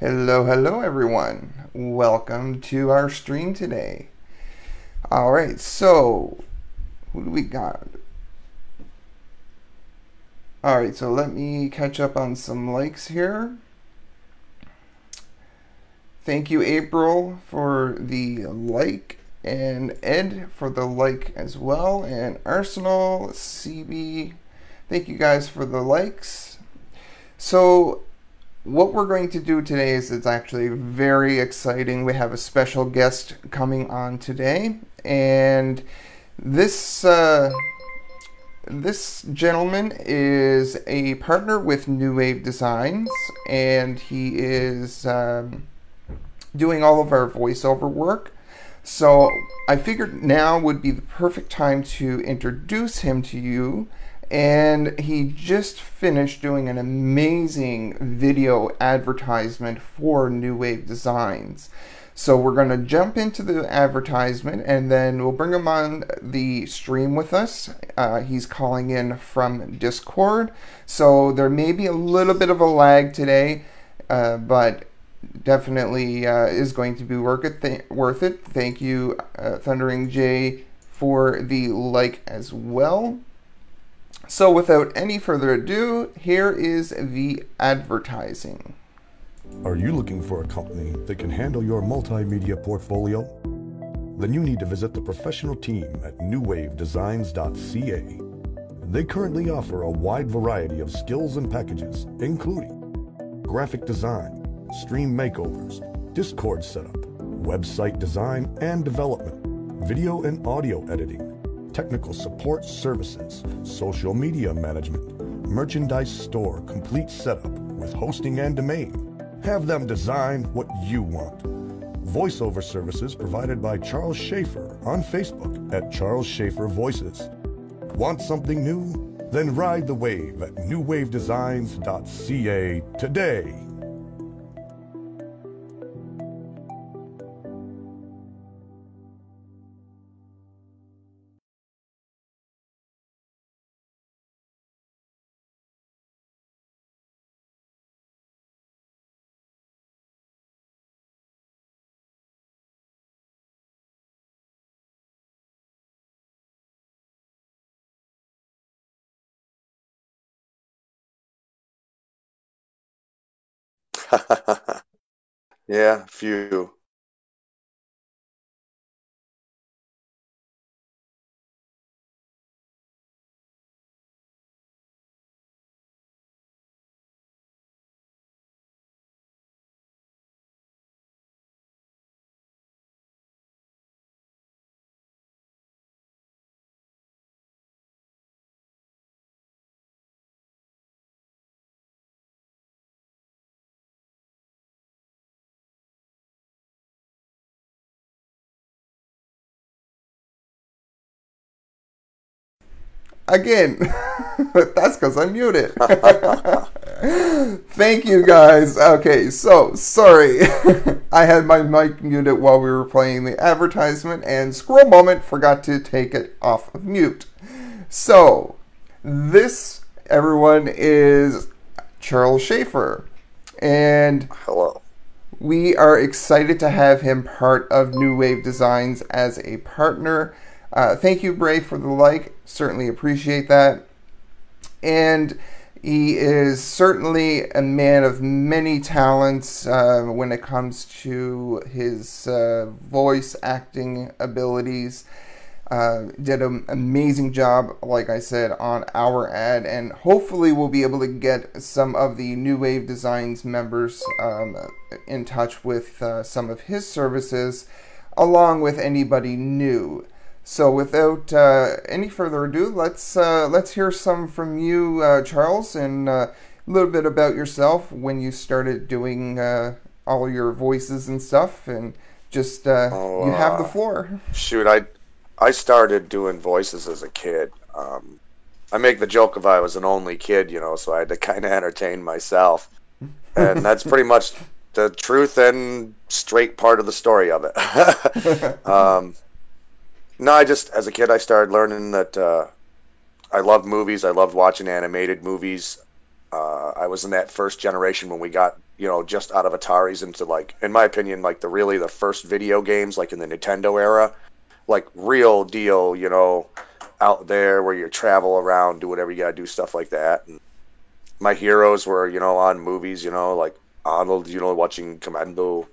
Hello, hello, everyone. Welcome to our stream today. All right, so who do we got? All right, so let me catch up on some likes here. Thank you, April, for the like, and Ed for the like as well, and Arsenal, CB. Thank you guys for the likes. So, what we're going to do today is it's actually very exciting. We have a special guest coming on today, and this uh, this gentleman is a partner with New Wave Designs, and he is um, doing all of our voiceover work. So I figured now would be the perfect time to introduce him to you. And he just finished doing an amazing video advertisement for New Wave Designs. So we're going to jump into the advertisement and then we'll bring him on the stream with us. Uh, he's calling in from Discord. So there may be a little bit of a lag today, uh, but definitely uh, is going to be worth it. Th- worth it. Thank you, uh, Thundering J, for the like as well. So without any further ado, here is the advertising. Are you looking for a company that can handle your multimedia portfolio? Then you need to visit the professional team at newwavedesigns.ca. They currently offer a wide variety of skills and packages, including graphic design, stream makeovers, Discord setup, website design and development, video and audio editing, technical support services, social media management, merchandise store complete setup with hosting and domain, have them design what you want. Voiceover services provided by Charles Schaefer on Facebook at Charles Schaefer Voices. Want something new? Then ride the wave at newwavedesigns.ca today. yeah, few. Again, that's because I'm muted. Thank you guys. Okay, so sorry. I had my mic muted while we were playing the advertisement, and scroll moment forgot to take it off of mute. So, this, everyone, is Charles Schaefer. And Hello. we are excited to have him part of New Wave Designs as a partner. Uh, thank you, Bray, for the like. Certainly appreciate that. And he is certainly a man of many talents uh, when it comes to his uh, voice acting abilities. Uh, did an amazing job, like I said, on our ad, and hopefully we'll be able to get some of the New Wave Designs members um, in touch with uh, some of his services, along with anybody new. So, without uh, any further ado, let's uh, let's hear some from you, uh, Charles, and uh, a little bit about yourself when you started doing uh, all your voices and stuff, and just uh, Oh, you have the floor. Shoot, I I started doing voices as a kid. Um, I make the joke of I was an only kid, you know, so I had to kind of entertain myself, and that's pretty much the truth and straight part of the story of it. um, no, I just as a kid I started learning that uh, I loved movies. I loved watching animated movies. Uh, I was in that first generation when we got you know, just out of Ataris into like, in my opinion, like the really the first video games, like in the Nintendo era, like real deal, you know, out there where you travel around, do whatever you gotta do, stuff like that. And my heroes were, you know, on movies, you know, like Arnold, you know, watching Commando,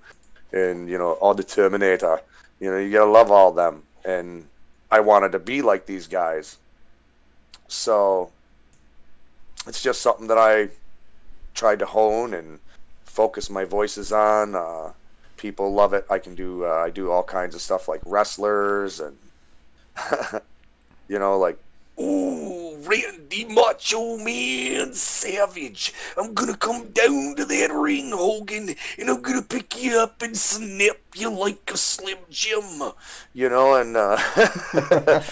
and you know, all the Terminator. You know, you gotta love all them, and I wanted to be like these guys. So it's just something that I tried to hone and focus my voices on. Uh, people love it. I can do uh, I do all kinds of stuff like wrestlers and you know like Ooh, Randy Macho Man Savage. I'm gonna come down to that ring, Hogan, and I'm gonna pick you up and snap you like a Slim Jim. You know, and uh,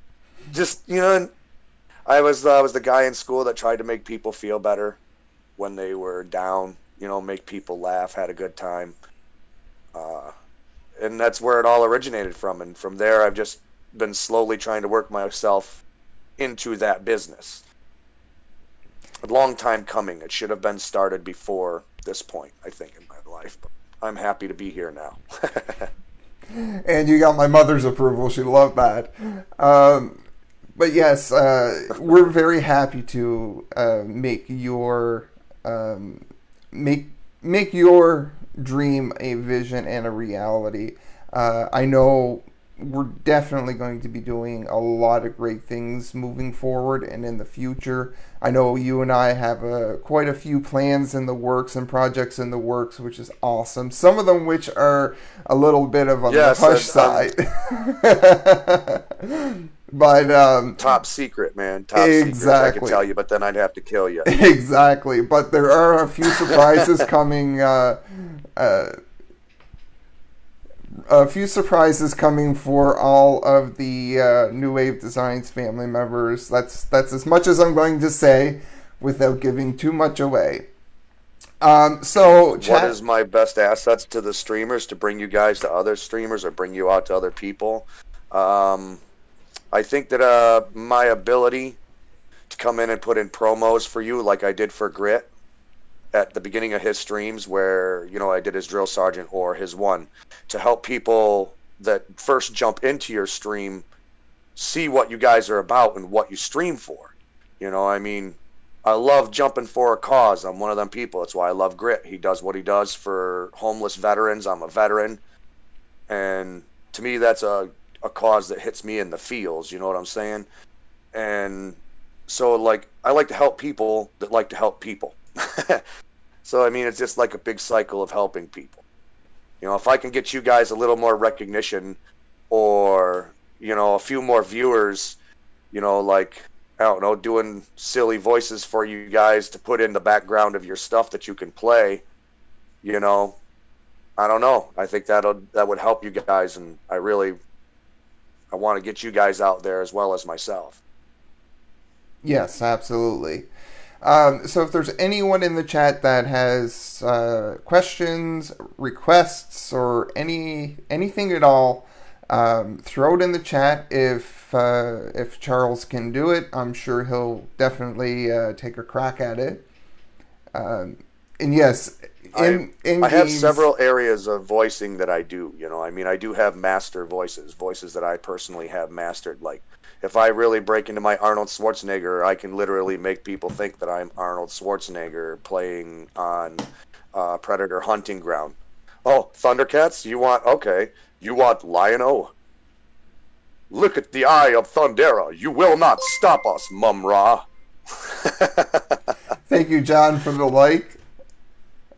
just, you know, I was, uh, I was the guy in school that tried to make people feel better when they were down, you know, make people laugh, had a good time. Uh, and that's where it all originated from. And from there, I've just been slowly trying to work myself into that business. A long time coming. It should have been started before this point, I think, in my life. But I'm happy to be here now. and you got my mother's approval. She loved that. Um, but yes, uh, we're very happy to uh, make your um, make make your dream a vision and a reality. Uh, I know we're definitely going to be doing a lot of great things moving forward and in the future. I know you and I have a, uh, quite a few plans in the works and projects in the works, which is awesome. Some of them which are a little bit of on yes, the hush side. but um, top secret, man. Top exactly. I can tell you, but then I'd have to kill you. Exactly. But there are a few surprises coming. Uh, uh, a few surprises coming for all of the uh, New Wave Designs family members. That's that's as much as I'm going to say without giving too much away. Um, so, what is my best assets to the streamers to bring you guys to other streamers or bring you out to other people? Um, I think that uh, my ability to come in and put in promos for you, like I did for Grit, at the beginning of his streams where you know I did his drill sergeant or his one to help people that first jump into your stream see what you guys are about and what you stream for. You know, I mean, I love jumping for a cause. I'm one of them people. That's why I love Grit. He does what he does for homeless veterans. I'm a veteran, and to me, that's a a cause that hits me in the feels. You know what I'm saying? And so, like, I like to help people that like to help people. so I mean, it's just like a big cycle of helping people. You know, if I can get you guys a little more recognition, or you know, a few more viewers, you know, like I don't know, doing silly voices for you guys to put in the background of your stuff that you can play, you know, I don't know. I think that'll that would help you guys, and I really I want to get you guys out there as well as myself. Yes, absolutely. Um, so if there's anyone in the chat that has uh, questions, requests, or any anything at all, um, throw it in the chat. If uh, if Charles can do it, I'm sure he'll definitely uh, take a crack at it. Um, and yes, in, I, in I have several areas of voicing that I do. You know, I mean, I do have master voices, voices that I personally have mastered, like if I really break into my Arnold Schwarzenegger, I can literally make people think that I'm Arnold Schwarzenegger playing on uh, Predator Hunting Ground. Oh, Thundercats? You want okay? You want Lion-O? Look at the eye of Thundera. You will not stop us, Mumm-Ra. Thank you, John, for the like.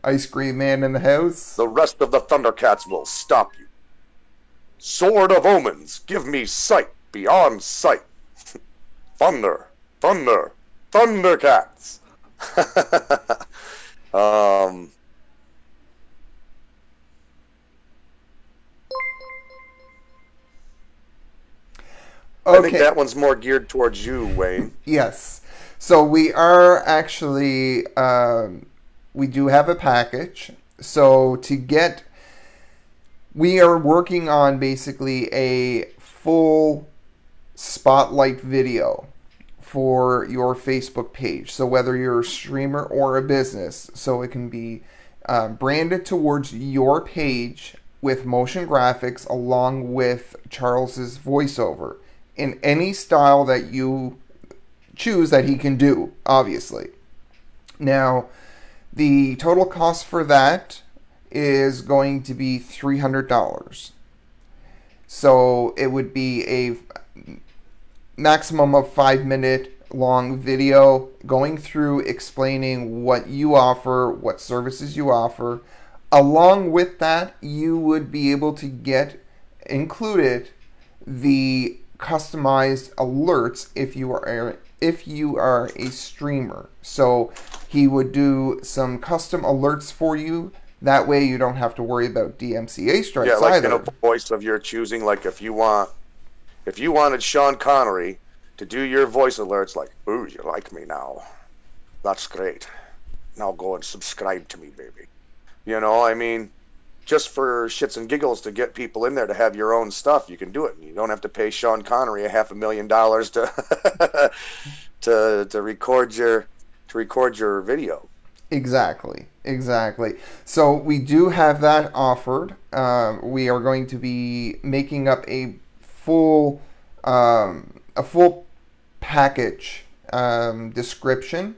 Ice Cream Man in the house. The rest of the Thundercats will stop you. Sword of Omens, give me sight beyond sight. Thunder, thunder, Thundercats. um, okay. I think that one's more geared towards you, Wayne. yes. So we are actually, um, we do have a package. So to get, we are working on basically a full spotlight video for your Facebook page. So whether you're a streamer or a business, so it can be uh, branded towards your page with motion graphics along with Charles's voiceover in any style that you choose that he can do, obviously. Now, the total cost for that is going to be $300. So it would be a maximum of five minute long video going through explaining what you offer, what services you offer. Along with that, you would be able to get included the customized alerts if you are if you are a streamer. So he would do some custom alerts for you. That way you don't have to worry about DMCA strikes Yeah, like either. in a voice of your choosing. Like if you want, if you wanted Sean Connery to do your voice alerts, like, "Ooh, you like me now? That's great. Now go and subscribe to me, baby." You know, I mean, just for shits and giggles to get people in there to have your own stuff, you can do it. You don't have to pay Sean Connery a half a million dollars to to to record your to record your video. Exactly, exactly. So we do have that offered. Um, we are going to be making up a full um, a full package um, description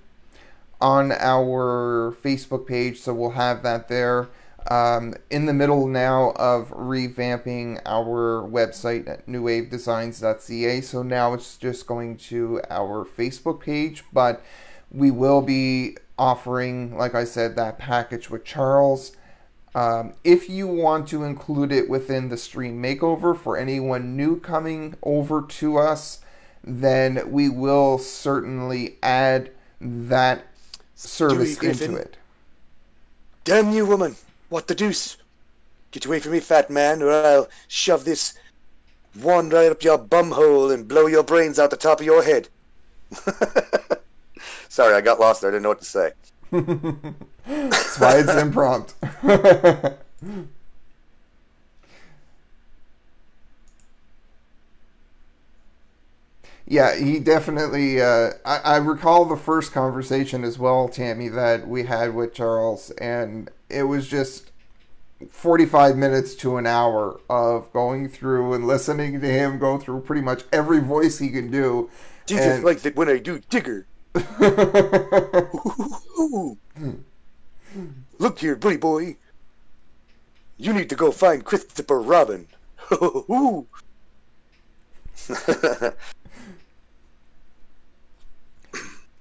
on our Facebook page. So we'll have that there. Um, in the middle now of revamping our website at newwavedesigns.ca. So now it's just going to our Facebook page, but we will be offering, like I said, that package with Charles. Um, if you want to include it within the stream makeover for anyone new coming over to us, then we will certainly add that service into it. Damn you, woman! What the deuce? Get away from me, fat man, or I'll shove this wand right up your bum hole and blow your brains out the top of your head. Sorry, I got lost there. I didn't know what to say. That's why it's impromptu. yeah, he definitely. Uh, I, I recall the first conversation as well, Tammy, that we had with Charles, and it was just 45 minutes to an hour of going through and listening to him go through pretty much every voice he can do. Do you And- like when I do Tigger? Look here, buddy boy. You need to go find Christopher Robin.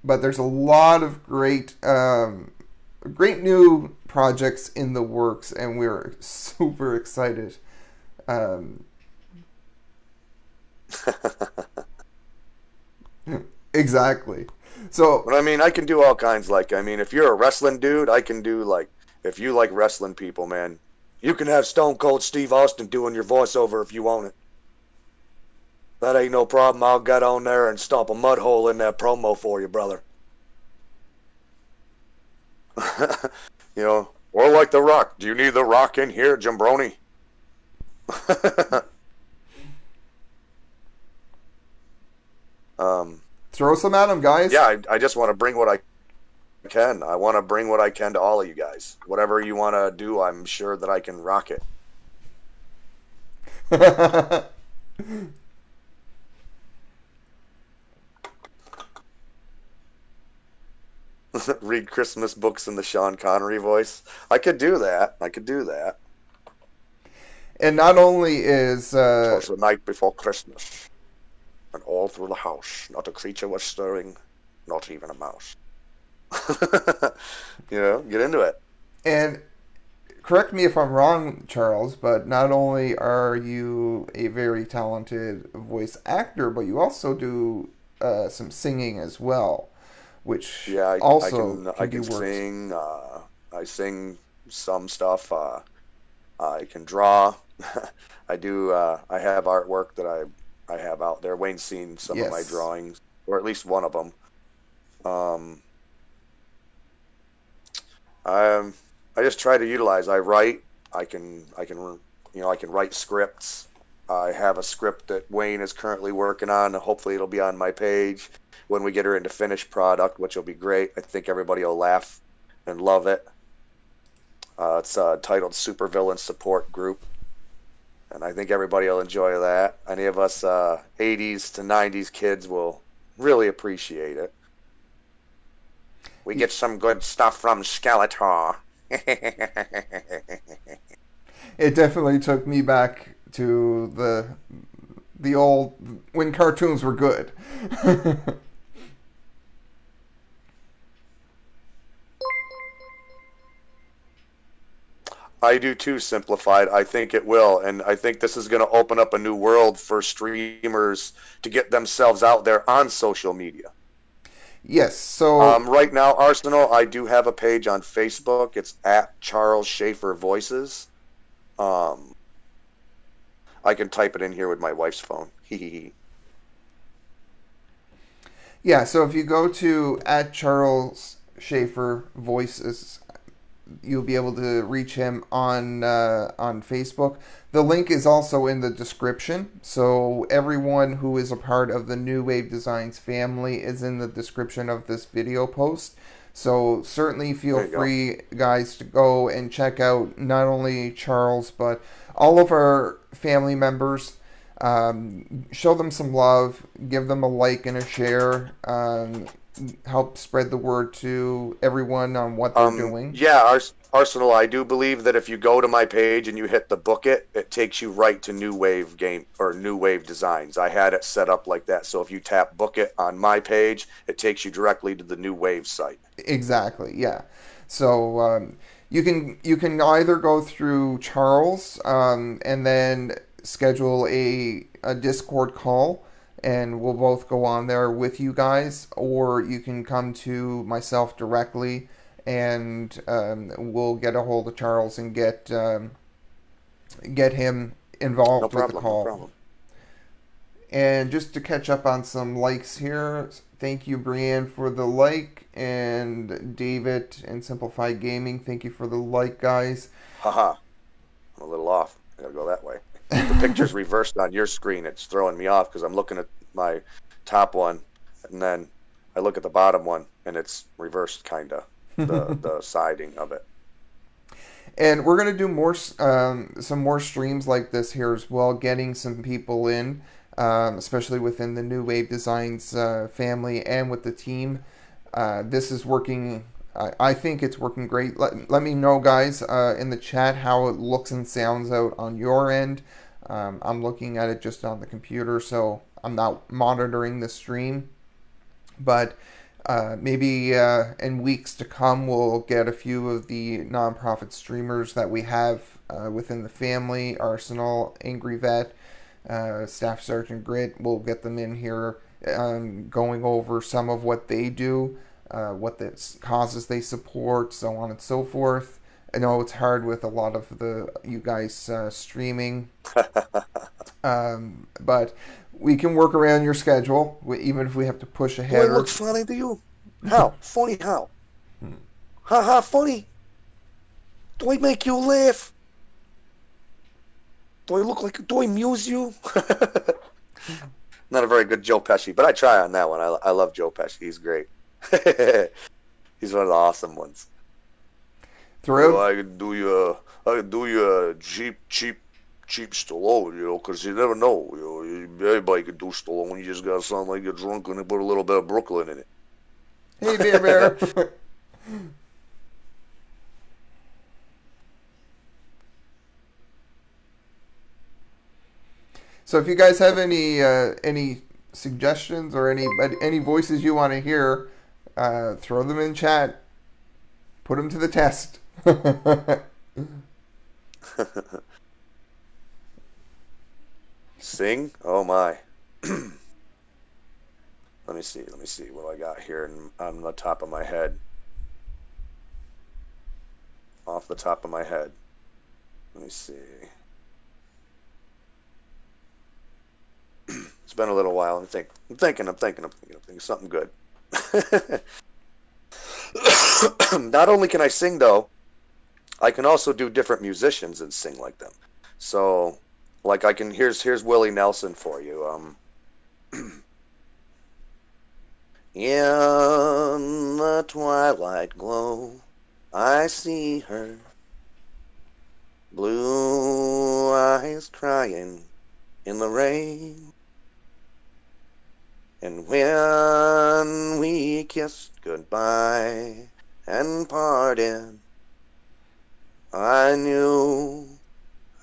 But there's a lot of great um, great new projects in the works and we're super excited um, exactly so But I mean, I can do all kinds. Like, I mean, if you're a wrestling dude, I can do like, if you like wrestling people, man, you can have Stone Cold Steve Austin doing your voiceover if you want it. That ain't no problem. I'll get on there and stomp a mud hole in that promo for you, brother. you know, or like The Rock. Do you need The Rock in here, jabroni? um, throw some at him guys yeah, I, I just want to bring what I can. I want to bring what I can to all of you guys. Whatever you want to do, I'm sure that I can rock it. Read Christmas books in the Sean Connery voice. I could do that. I could do that. and not only is uh, the night before Christmas, and all through the house, not a creature was stirring, not even a mouse. you know, get into it. And correct me if I'm wrong, Charles, but not only are you a very talented voice actor, but you also do uh, some singing as well, which Yeah, I, also I can, I can, can be worked. sing. Uh, I sing some stuff. Uh, I can draw. I do. Uh, I have artwork that I I have out there. Wayne's seen some of my drawings, or at least one of them. Um, I I just try to utilize. I write. I can I can you know I can write scripts. I have a script that Wayne is currently working on. Hopefully, it'll be on my page when we get her into finished product, which will be great. I think everybody will laugh and love it. Uh, it's uh, titled Supervillain Support Group, and I think everybody will enjoy that. Any of us uh, 80s to 90s kids will really appreciate it. We get some good stuff from Skeletor. It definitely took me back to the the old when cartoons were good. I do too, Simplified. I think it will. And I think this is going to open up a new world for streamers to get themselves out there on social media. yes, so Um, right now, Arsenal, I do have a page on Facebook. It's at Charles Schaefer Voices. Um, I can type it in here with my wife's phone. Hee hee hee. Yeah, so if you go to at Charles Schaefer Voices, you'll be able to reach him on uh, on Facebook. The link is also in the description, so everyone who is a part of the New Wave Designs family is in the description of this video post. So certainly feel you go. free, guys, to go and check out not only Charles but all of our family members um, show them some love, give them a like and a share, um, help spread the word to everyone on what they're Um, doing. Yeah, Ars- Arsenal, I do believe that if you go to my page and you hit the book it, it takes you right to New Wave game or New Wave Designs. I had it set up like that. So if you tap book it on my page, it takes you directly to the New Wave site. Exactly, yeah. So um, you can you can either go through Charles um, and then schedule a a Discord call, and we'll both go on there with you guys, or you can come to myself directly, and um, we'll get a hold of Charles and get um, get him involved No with problem. the No call. problem. And just to catch up on some likes here, thank you, Brienne, for the like, and David and Simplified Gaming, thank you for the like, guys. Haha. I'm a little off. I gotta go that way. The picture's reversed on your screen. It's throwing me off because I'm looking at my top one, and then I look at the bottom one, and it's reversed, kinda. The the siding of it. And we're gonna do more, um, some more streams like this here as well, getting some people in, um, especially within the New Wave Designs uh, family and with the team. Uh, this is working. I, I think it's working great. Let, let me know, guys, uh, in the chat how it looks and sounds out on your end. Um, I'm looking at it just on the computer, so I'm not monitoring the stream. But uh, maybe uh, in weeks to come, we'll get a few of the nonprofit streamers that we have uh, within the family Arsenal, Angry Vet, uh, Staff Sergeant Grit. We'll get them in here um, going over some of what they do, uh, what the causes they support, so on and so forth. I know it's hard with a lot of the you guys uh, streaming, um, but we can work around your schedule, we, even if we have to push Do I ahead. or- look funny to you? How? funny how? Ha ha, funny? Do I make you laugh? Do I look like, do I amuse you? Not a very good Joe Pesci, but I try on that one. I, I love Joe Pesci. He's great. He's one of the awesome ones. Throughout So I could do you, uh, I could do you a cheap, cheap, cheap Stallone, you know, 'cause you never know. You know, everybody could do Stallone. You just gotta sound like you're drunk and put a little bit of Brooklyn in it. Hey, Bear Bear. so, if you guys have any uh, any suggestions or any any voices you want to hear, uh, throw them in chat. Put them to the test. Sing? Oh my. let me see. Let me see what I got here on the top of my head. Off the top of my head. Let me see. it's been a little while. I'm, think, I'm thinking. I'm thinking. I'm thinking. I'm thinking something good. Not only can I sing though, I can also do different musicians and sing like them. So like I can here's here's Willie Nelson for you. Um In the twilight glow I see her Blue eyes crying in the rain. And when we kissed goodbye and parted, I knew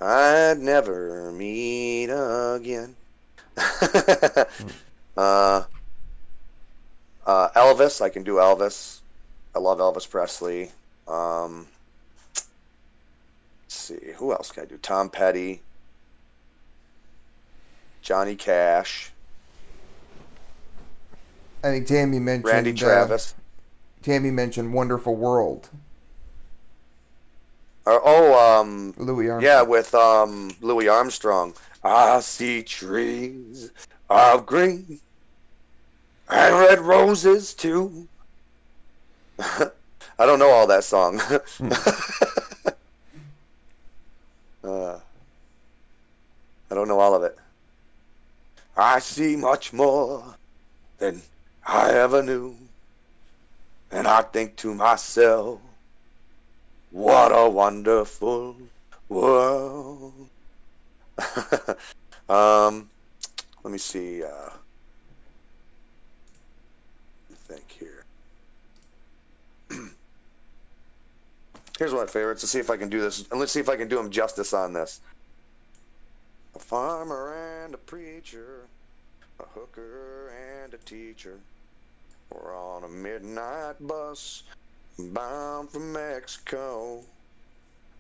I'd never meet again. uh, uh, Elvis, I can do Elvis. I love Elvis Presley. Um, let's see, who else can I do? Tom Petty, Johnny Cash, I think Tammy mentioned Randy uh, Travis. Tammy mentioned "Wonderful World." Or, oh, um, Louis Armstrong. yeah, with um, Louis Armstrong. I see trees of green and red roses too. I don't know all that song. uh, I don't know all of it. I see much more than I ever knew. And I think to myself, what a wonderful world. um, let me see. Uh, think here. Here's one of my favorites. Let's see if I can do this. And let's see if I can do him justice on this. A farmer and a preacher, a hooker and a teacher. We're on a midnight bus bound for Mexico.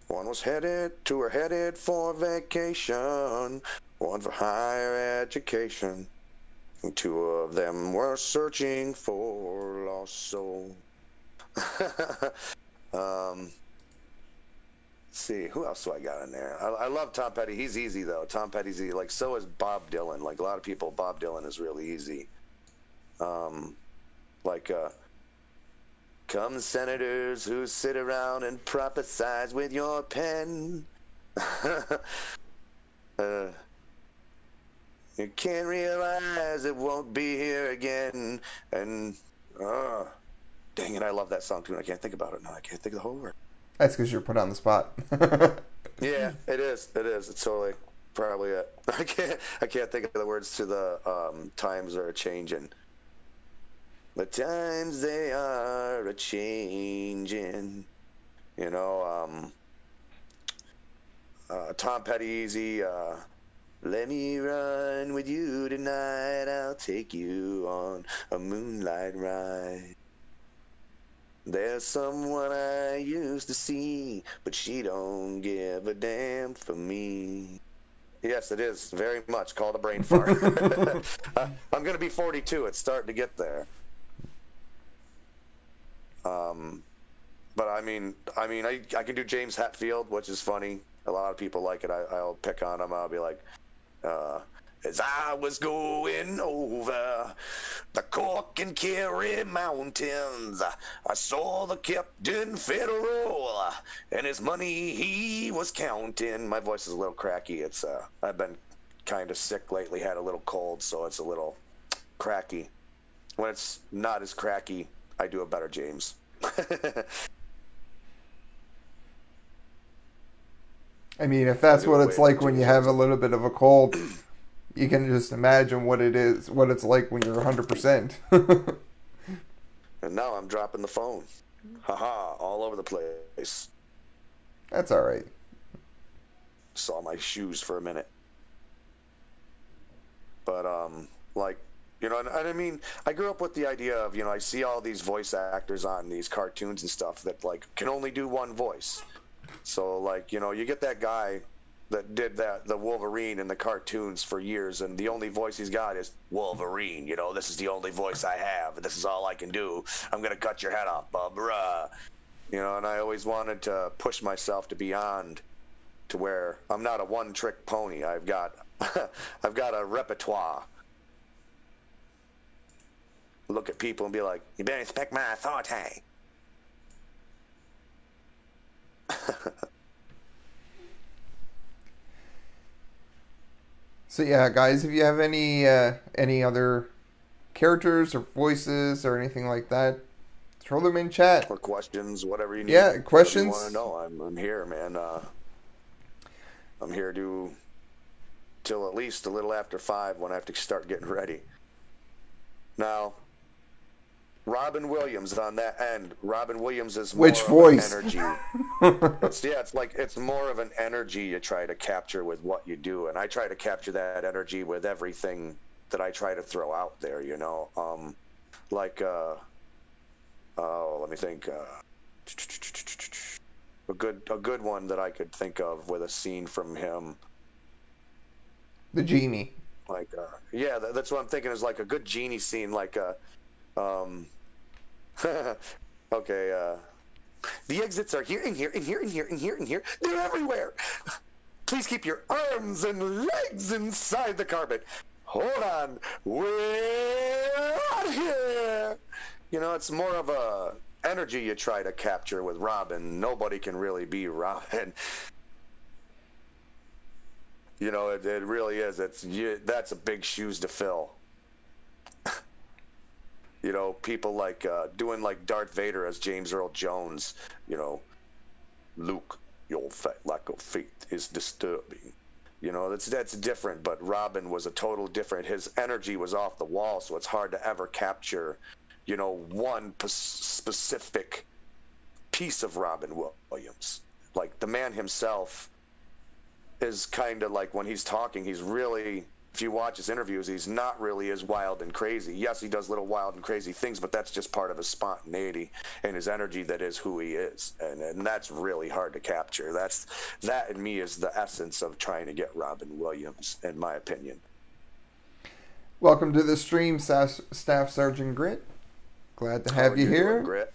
One was headed to or headed for vacation, one for higher education. And two of them were searching for lost soul. um, see, who else do I got in there? I, I love Tom Petty. He's easy though. Tom Petty's easy. Like so is Bob Dylan. Like a lot of people, Bob Dylan is really easy. Um, like uh, come senators who sit around and prophesize with your pen. uh, you can't realize it won't be here again. And uh, dang it, I love that song too. And I can't think about it now. I can't think of the whole word. That's because you're put on the spot. Yeah, it is. It is. It's totally probably it. I can't. I can't think of the words to the um, times are changing. The times they are a changing. You know, um, uh, Tom Petty, easy. Uh, Let me run with you tonight. I'll take you on a moonlight ride. There's someone I used to see, but she don't give a damn for me. Yes, it is very much called a brain fart. Uh, I'm gonna be 42. It's starting to get there. Um, but I mean, I mean, I I can do James Hetfield, which is funny. A lot of people like it. I, I'll pick on him. I'll be like, uh, as I was going over the Cork and Kerry mountains, I saw the Captain Farrell and his money he was counting. My voice is a little cracky. It's uh, I've been kind of sick lately. Had a little cold, so it's a little cracky. When it's not as cracky, I do a better James. I mean, if that's what it's like when you have a little bit of a cold, you can just imagine what it is, what it's like when you're 100%. and now I'm dropping the phone. Haha, all over the place. That's all right. Saw my shoes for a minute. But um, like you know, and, and I mean, I grew up with the idea of you know, I see all these voice actors on these cartoons and stuff that like can only do one voice. So like you know, you get that guy that did that the Wolverine in the cartoons for years, and the only voice he's got is Wolverine. You know, this is the only voice I have, this is all I can do. I'm gonna cut your head off, Barbara. You know, and I always wanted to push myself to beyond to where I'm not a one-trick pony. I've got I've got a repertoire. Look at people and be like, "You better respect my authority." So yeah, guys, if you have any uh, any other characters or voices or anything like that, throw them in chat. or questions, whatever you need. Yeah, questions. You want to know? I'm, I'm here, man. Uh, I'm here to till at least a little after five when I have to start getting ready. Now, Robin Williams on that end. Robin Williams is more Which of voice? An energy. it's, yeah, it's like it's more of an energy you try to capture with what you do, and I try to capture that energy with everything that I try to throw out there. You know, um, like uh, oh, let me think. Uh, a good a good one that I could think of with a scene from him. The genie. Like, uh, yeah, that, that's what I'm thinking is like a good genie scene, like a, um, okay, uh, the exits are here and here and here and here and here and here. They're everywhere. Please keep your arms and legs inside the carpet. Hold on, we're out here. You know, it's more of a energy you try to capture with Robin. Nobody can really be Robin. You know, it, it really is. It's you, that's a big shoes to fill. You know, people like uh, doing like Darth Vader as James Earl Jones. You know, Luke, your fa- lack of faith is disturbing. You know, that's that's different. But Robin was a total different. His energy was off the wall, so it's hard to ever capture. You know, one p- specific piece of Robin Williams. Like the man himself is kind of like when he's talking, he's really, if you watch his interviews, he's not really as wild and crazy. Yes, he does little wild and crazy things, but that's just part of his spontaneity and his energy that is who he is. And, and that's really hard to capture. That's That, in me, is the essence of trying to get Robin Williams, in my opinion. Welcome to the stream, Staff, Sergeant Grit. Glad to have you doing, here. Grit?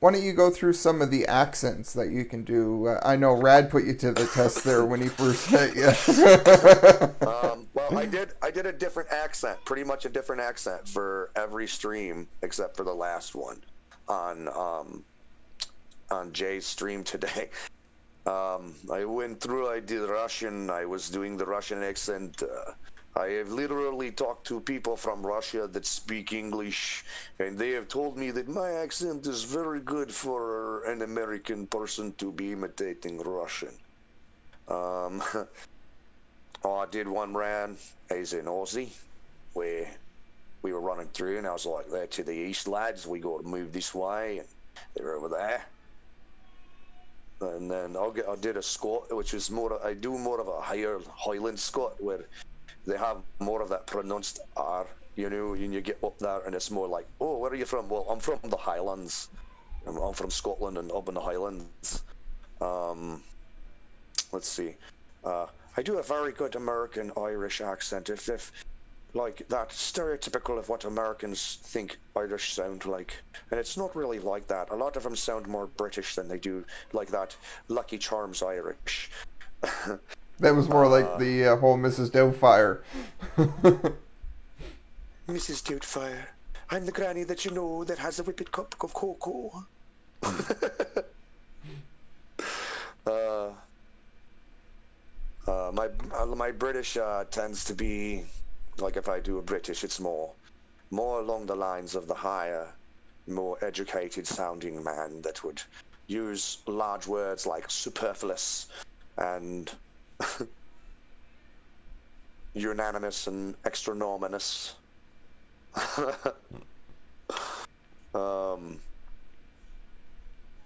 Why don't you go through some of the accents that you can do? Uh, I know Rad put you to the test there when he first met you. um, well, I did. I did a different accent, pretty much a different accent for every stream except for the last one on um, on Jay's stream today. Um, I went through. I did Russian. I was doing the Russian accent. Uh, I have literally talked to people from Russia that speak English, and they have told me that my accent is very good for an American person to be imitating Russian. Um, Oh, I did one round as an Aussie where we were running through, and I was like, "They're to the east, lads. We got to move this way, and they're over there." And then I'll get, I did a Scot, which is more. I do more of a higher Highland Scot, where they have more of that pronounced R. You know, and you get up there, and it's more like, "Oh, where are you from?" Well, I'm from the Highlands. I'm, from Scotland and up in the Highlands. Um, let's see. Uh, I do a very good American Irish accent. If, if like that stereotypical of what Americans think Irish sound like, and it's not really like that. A lot of them sound more British than they do like that Lucky Charms Irish. that was more like the uh, whole Mrs. Doubtfire. Mrs. Doubtfire, I'm the granny that you know that has a whipped cup of cocoa. uh, uh, my uh, my British uh, tends to be like if I do a British, it's more more along the lines of the higher, more educated sounding man that would use large words like superfluous and unanimous and extranorminous. um,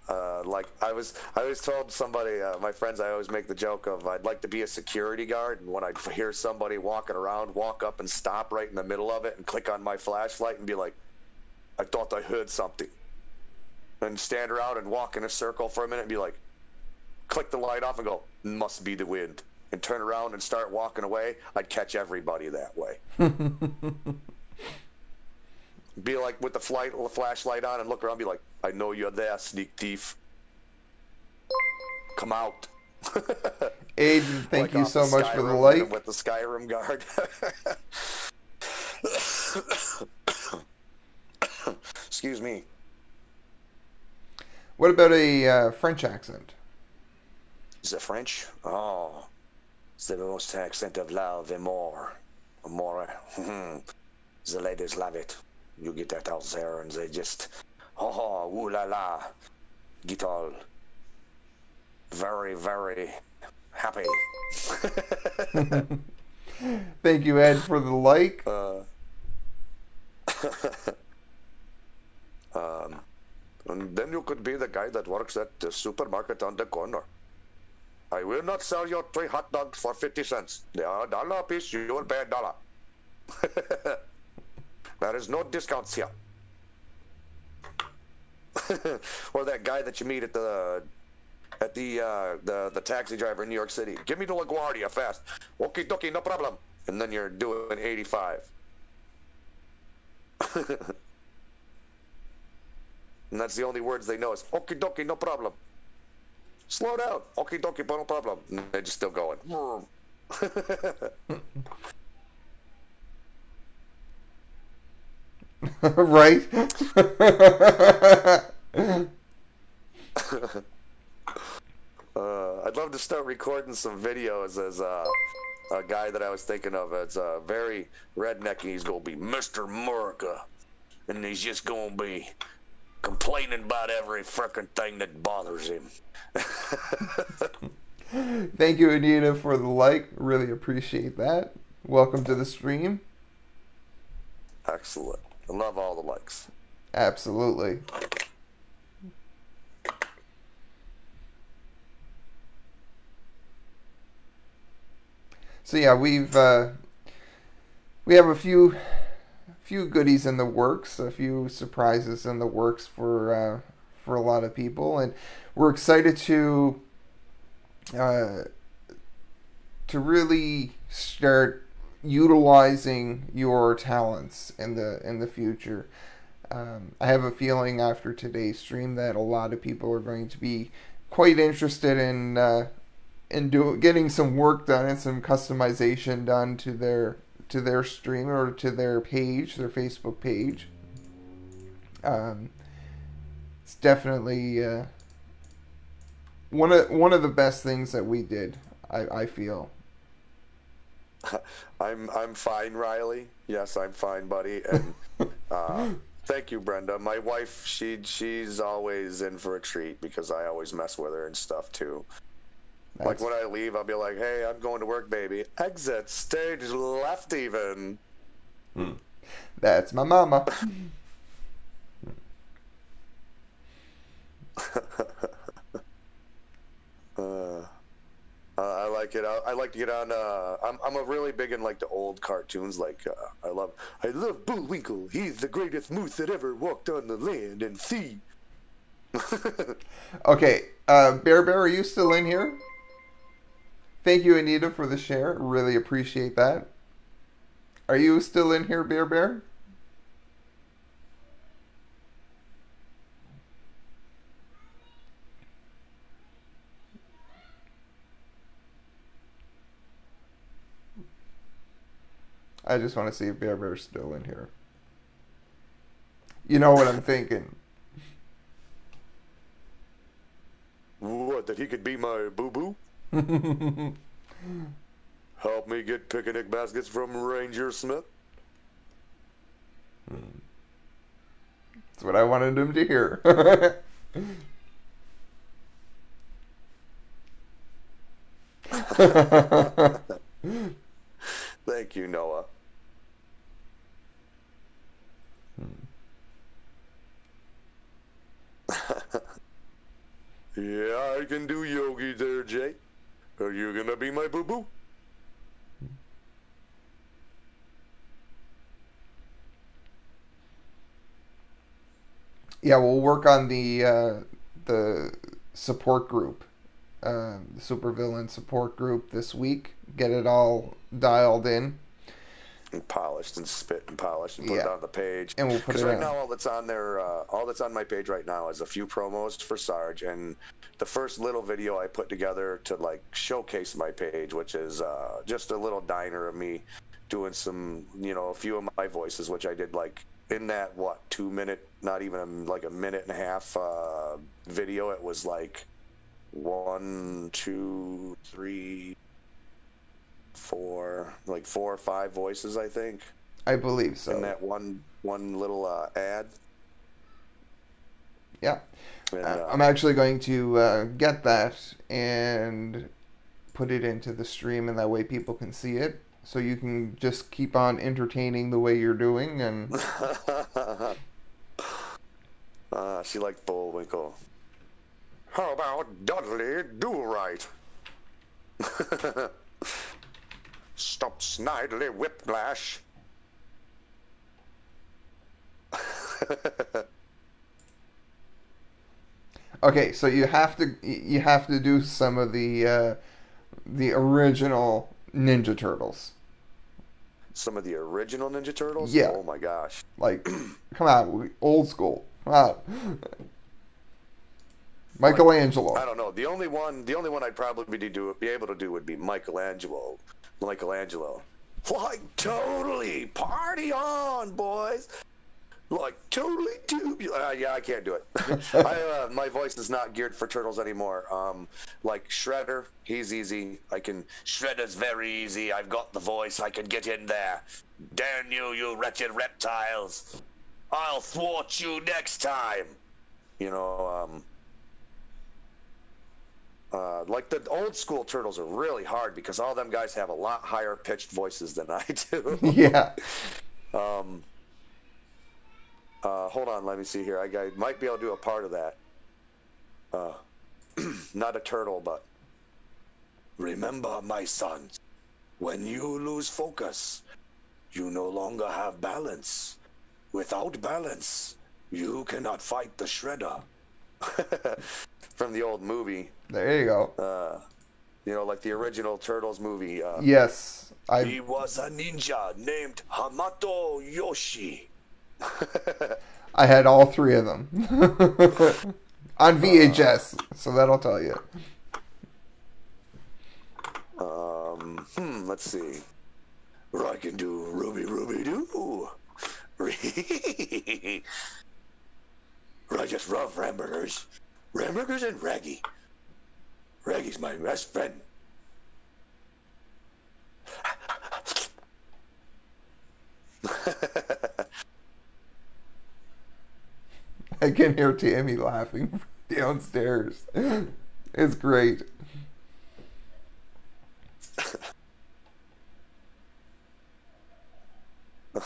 uh, like I was, I was told somebody, uh, my friends, I always make the joke of I'd like to be a security guard, and when I hear somebody walking around, walk up and stop right in the middle of it and click on my flashlight and be like, I thought I heard something, and stand around and walk in a circle for a minute and be like, click the light off and go, must be the wind, and turn around and start walking away. I'd catch everybody that way. be like with the flight the flashlight on and look around, be like, I know you're there, sneak thief. Come out. Aiden, thank Like you so much for the light. With the Skyrim guard. Excuse me. What about a uh, French accent? It French? Oh, the most accent of love and more. More. the ladies love it. You get that out there and they just, oh, ooh la la, get all very, very happy. Thank you, Ed, for the like. Uh, um, and then you could be the guy that works at the supermarket on the corner. I will not sell you three hot dogs for 50 cents. They are a dollar a piece, you will pay a dollar. there is no discounts here. or that guy that you meet at the at the uh, the the taxi driver in New York City. Give me the LaGuardia fast. Okie dokie, no problem. And then you're doing 85. and that's the only words they know is okie dokie, no problem. Slow down. Okie dokie, no problem. And they're just still going. right? uh, I'd love to start recording some videos as uh, a guy that I was thinking of as uh, very redneck. and He's gonna be Mr. America, and he's just gonna be complaining about every frickin' thing that bothers him. Thank you, Anita, for the like. Really appreciate that. Welcome to the stream. Excellent. I love all the likes. Absolutely. So yeah, we've uh, we have a few few goodies in the works, a few surprises in the works for uh, for a lot of people, and we're excited to uh, to really start utilizing your talents in the in the future. Um, I have a feeling after today's stream that a lot of people are going to be quite interested in uh, in do, getting some work done and some customization done to their to their stream or to their page, their Facebook page. Um, it's definitely uh, one of one of the best things that we did. I, I feel. I'm I'm fine, Riley. Yes, I'm fine, buddy. And uh, thank you, Brenda. My wife, she she's always in for a treat because I always mess with her and stuff too. Like when I leave, I'll be like, "Hey, I'm going to work, baby. Exit stage left, even." Hmm. That's my mama. uh. Uh, I like it. I, I, like to get on. Uh, I'm I'm a really big in like the old cartoons. Like uh, I love I love Bullwinkle. He's the greatest moose that ever walked on the land and sea. okay, uh, Bear Bear, are you still in here? Thank you, Anita, for the share. Really appreciate that. Are you still in here, Bear Bear? I just want to see if Bear Bear's still in here. You know what I'm thinking. What, that he could be my boo-boo? Help me get picnic baskets from Ranger Smith? That's what I wanted him to hear. Thank you, Noah. yeah, I can do yogi there, Jay. Are you gonna be my boo boo? Yeah, we'll work on the uh, the support group, uh, the supervillain support group this week. Get it all dialed in and polished and spit and polished and put yeah. it on the page. And we'll put it right on. now all that's on there, uh, all that's on my page right now is a few promos for Sarge and the first little video I put together to like showcase my page, which is uh, just a little diner of me doing some, you know, a few of my voices, which I did like in that what two minute, not even a, like a minute and a half uh, video. It was like one, two, three, four, like four or five voices, I think. I believe so. In that one one little uh, ad. Yeah. And, Uh, uh, I'm actually going to uh, get that and put it into the stream, and that way people can see it. So you can just keep on entertaining the way you're doing, and uh, she liked Bullwinkle. How about Dudley Do Right? Stop Snidely Whiplash. okay. So you have to you have to do some of the uh, the original Ninja Turtles. Some of the original Ninja Turtles? Yeah. Oh my gosh. Like, come on, old school. Come on. Michelangelo. I don't know. The only one, the only one I'd probably be do be able to do would be Michelangelo. Michelangelo. Like totally party on, boys. Like totally tubular. Uh, yeah, I can't do it. I, uh, my voice is not geared for turtles anymore. Um, like Shredder, he's easy. I can. Shredder's very easy. I've got the voice. I can get in there. Damn you, you wretched reptiles! I'll thwart you next time. You know, um, uh, like the old school turtles are really hard because all them guys have a lot higher pitched voices than I do. yeah. um, uh, hold on, let me see here. I, I might be able to do a part of that. Uh, not a turtle, but remember, my sons, when you lose focus, you no longer have balance. Without balance, you cannot fight the shredder. From the old movie, There you go. uh, you know, like the original Turtles movie. Uh, Yes, I He was a ninja named Hamato Yoshi. I had all three of them on VHS, so that'll tell you. Um, hmm, let's see. I can do Ruby Ruby do. I just love hamburgers. And Raggy. Raggy's my best friend. I can hear Tammy laughing downstairs. It's great.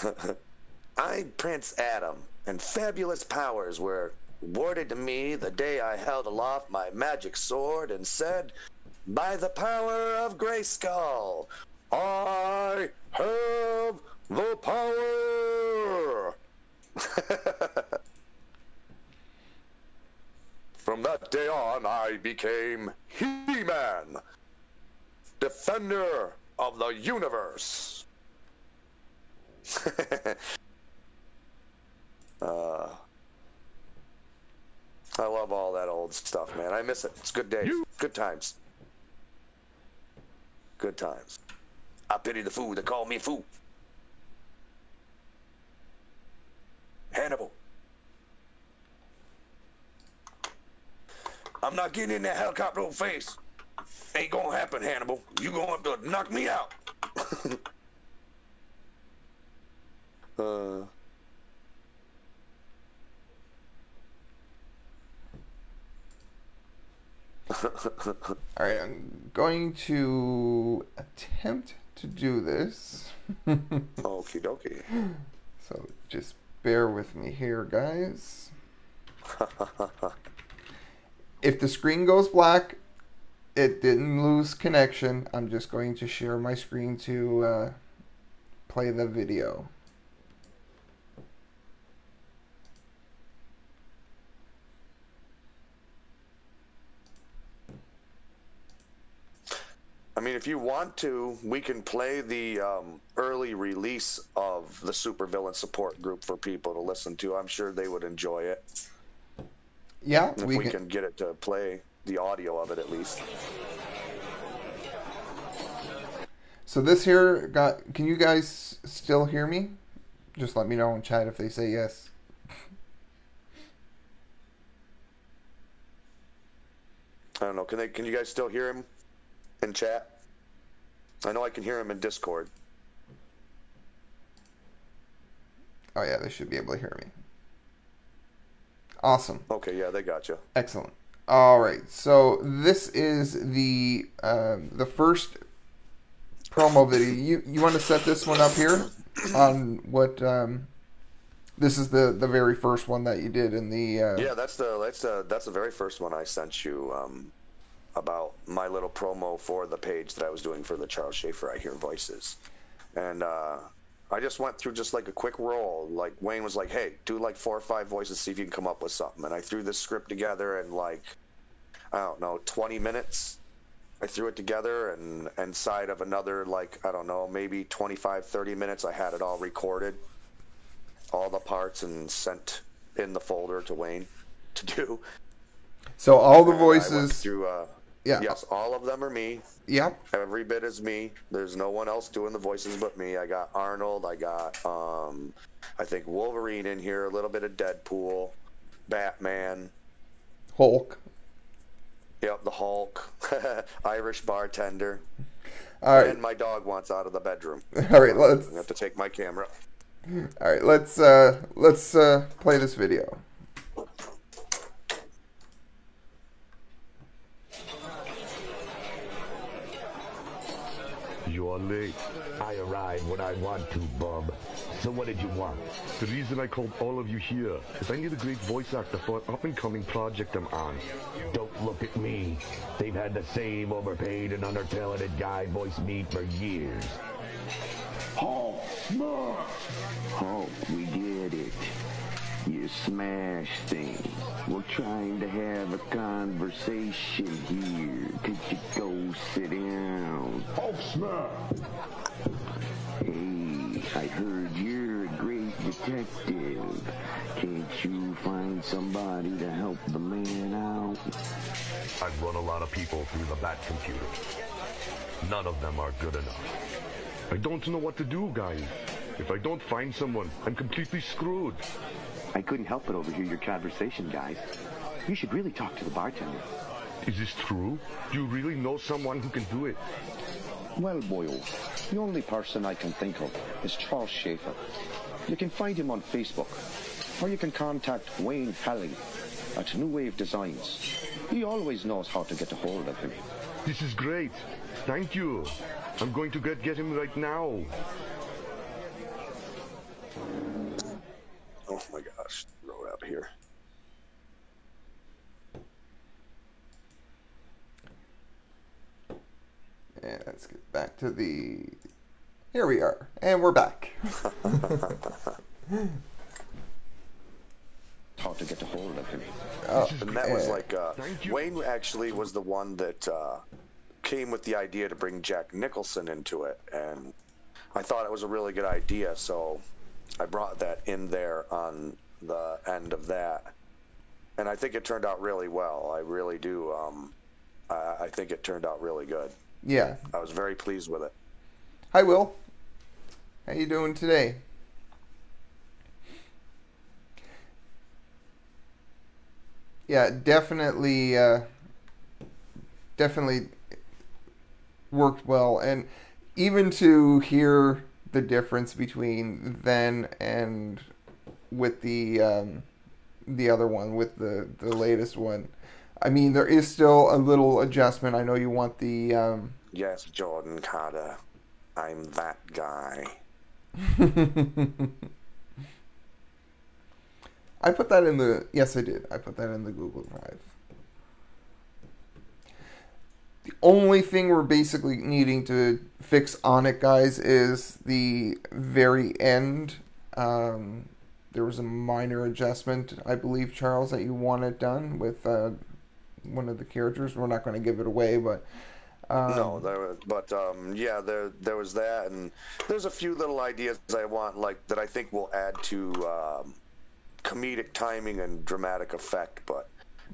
I'm Prince Adam, and fabulous powers were awarded to me the day I held aloft my magic sword and said, By the power of Grayskull, I have the power! From that day on, I became He Man, defender of the universe. uh, I love all that old stuff, man. I miss it. It's good days, good times, good times. I pity the fool that called me fool. Hannibal. I'm not getting in that helicopter old face. Ain't gonna happen, Hannibal. You gonna have to knock me out. uh. All right, I'm going to attempt to do this. Okie dokie. so just bear with me here, guys. if the screen goes black, it didn't lose connection. I'm just going to share my screen to uh, play the video. Mean, if you want to, we can play the um, early release of the supervillain support group for people to listen to. I'm sure they would enjoy it. Yeah, If we, can... get it to play the audio of it at least. So this here got. Can you guys still hear me? Just let me know in chat if they say yes. I don't know. Can they? Can you guys still hear him in chat? I know I can hear him in Discord. Oh yeah, they should be able to hear me. Awesome. Okay, yeah, they got you. Excellent. All right. So this is the um, the first promo video. You you want to set this one up here on what? Um, this is the the very first one that you did in the. Uh, Yeah, that's the that's the that's the very first one I sent you um, about my little promo for the page that I was doing for the Charles Schaefer I Hear Voices, and uh, I just went through just like a quick roll. Like Wayne was like, "Hey, do like four or five voices, see if you can come up with something." And I threw this script together in like I don't know, 20 minutes. I threw it together, and inside of another like I don't know, maybe 25, 30 minutes, I had it all recorded, all the parts, and sent in the folder to Wayne to do. So all the And I went voices. through. Uh, Yeah. Yes, all of them are me. Yep. Every bit is me. There's no one else doing the voices but me. I got Arnold. I got, um, I think Wolverine in here. A little bit of Deadpool, Batman. Hulk. Yep, the Hulk, Irish bartender, All right. and my dog wants out of the bedroom. All right. Let's. I have to take my camera. All right. Let's. Uh, let's uh, play this video. Late. I arrive when I want to, bub. So what did you want? The reason I called all of you here is I need a great voice actor for an up-and-coming project I'm on. Don't look at me. They've had the same overpaid and undertalented guy voice me for years. Hulk smash! Hulk, we did it. You smash things. We're trying to have a conversation here. Could you go sit down? Hulk smash! Hey, I heard you're a great detective. Can't you find somebody to help the man out? I've run a lot of people through the Bat computer. None of them are good enough. I don't know what to do, guys. If I don't find someone, I'm completely screwed. I couldn't help but overhear your conversation, guys. You should really talk to the bartender. Is this true? Do you really know someone who can do it? Well, boyo, the only person I can think of is Charles Schaefer. You can find him on Facebook, or you can contact Wayne Halley at New Wave Designs. He always knows how to get a hold of him. This is great. Thank you. I'm going to get, get him right now. Oh my gosh, wrote up here. And let's get back to the. Here we are, and we're back. How to get a hold of him. Oh, And that was like uh, Wayne actually was the one that uh, came with the idea to bring Jack Nicholson into it, and I thought it was a really good idea, so I brought that in there on the end of that, and I think it turned out really well. I really do. Um, I, I think it turned out really good. Yeah. I was very pleased with it. Hi, Will. How you doing today? Yeah, definitely, uh, definitely worked well, and even to hear the difference between then and with the um, the other one, with the the latest one. I mean, there is still a little adjustment. I know you want the um, Yes, Jordan Carter. I'm that guy. I put that in the yes, I did. I put that in the Google Drive. The only thing we're basically needing to fix on it, guys, is the very end. Um, there was a minor adjustment, I believe, Charles, that you wanted done with uh, one of the characters. We're not going to give it away, but um, No, there, but um, yeah, there there was that, and there's a few little ideas I want, like that I think will add to um, comedic timing and dramatic effect. But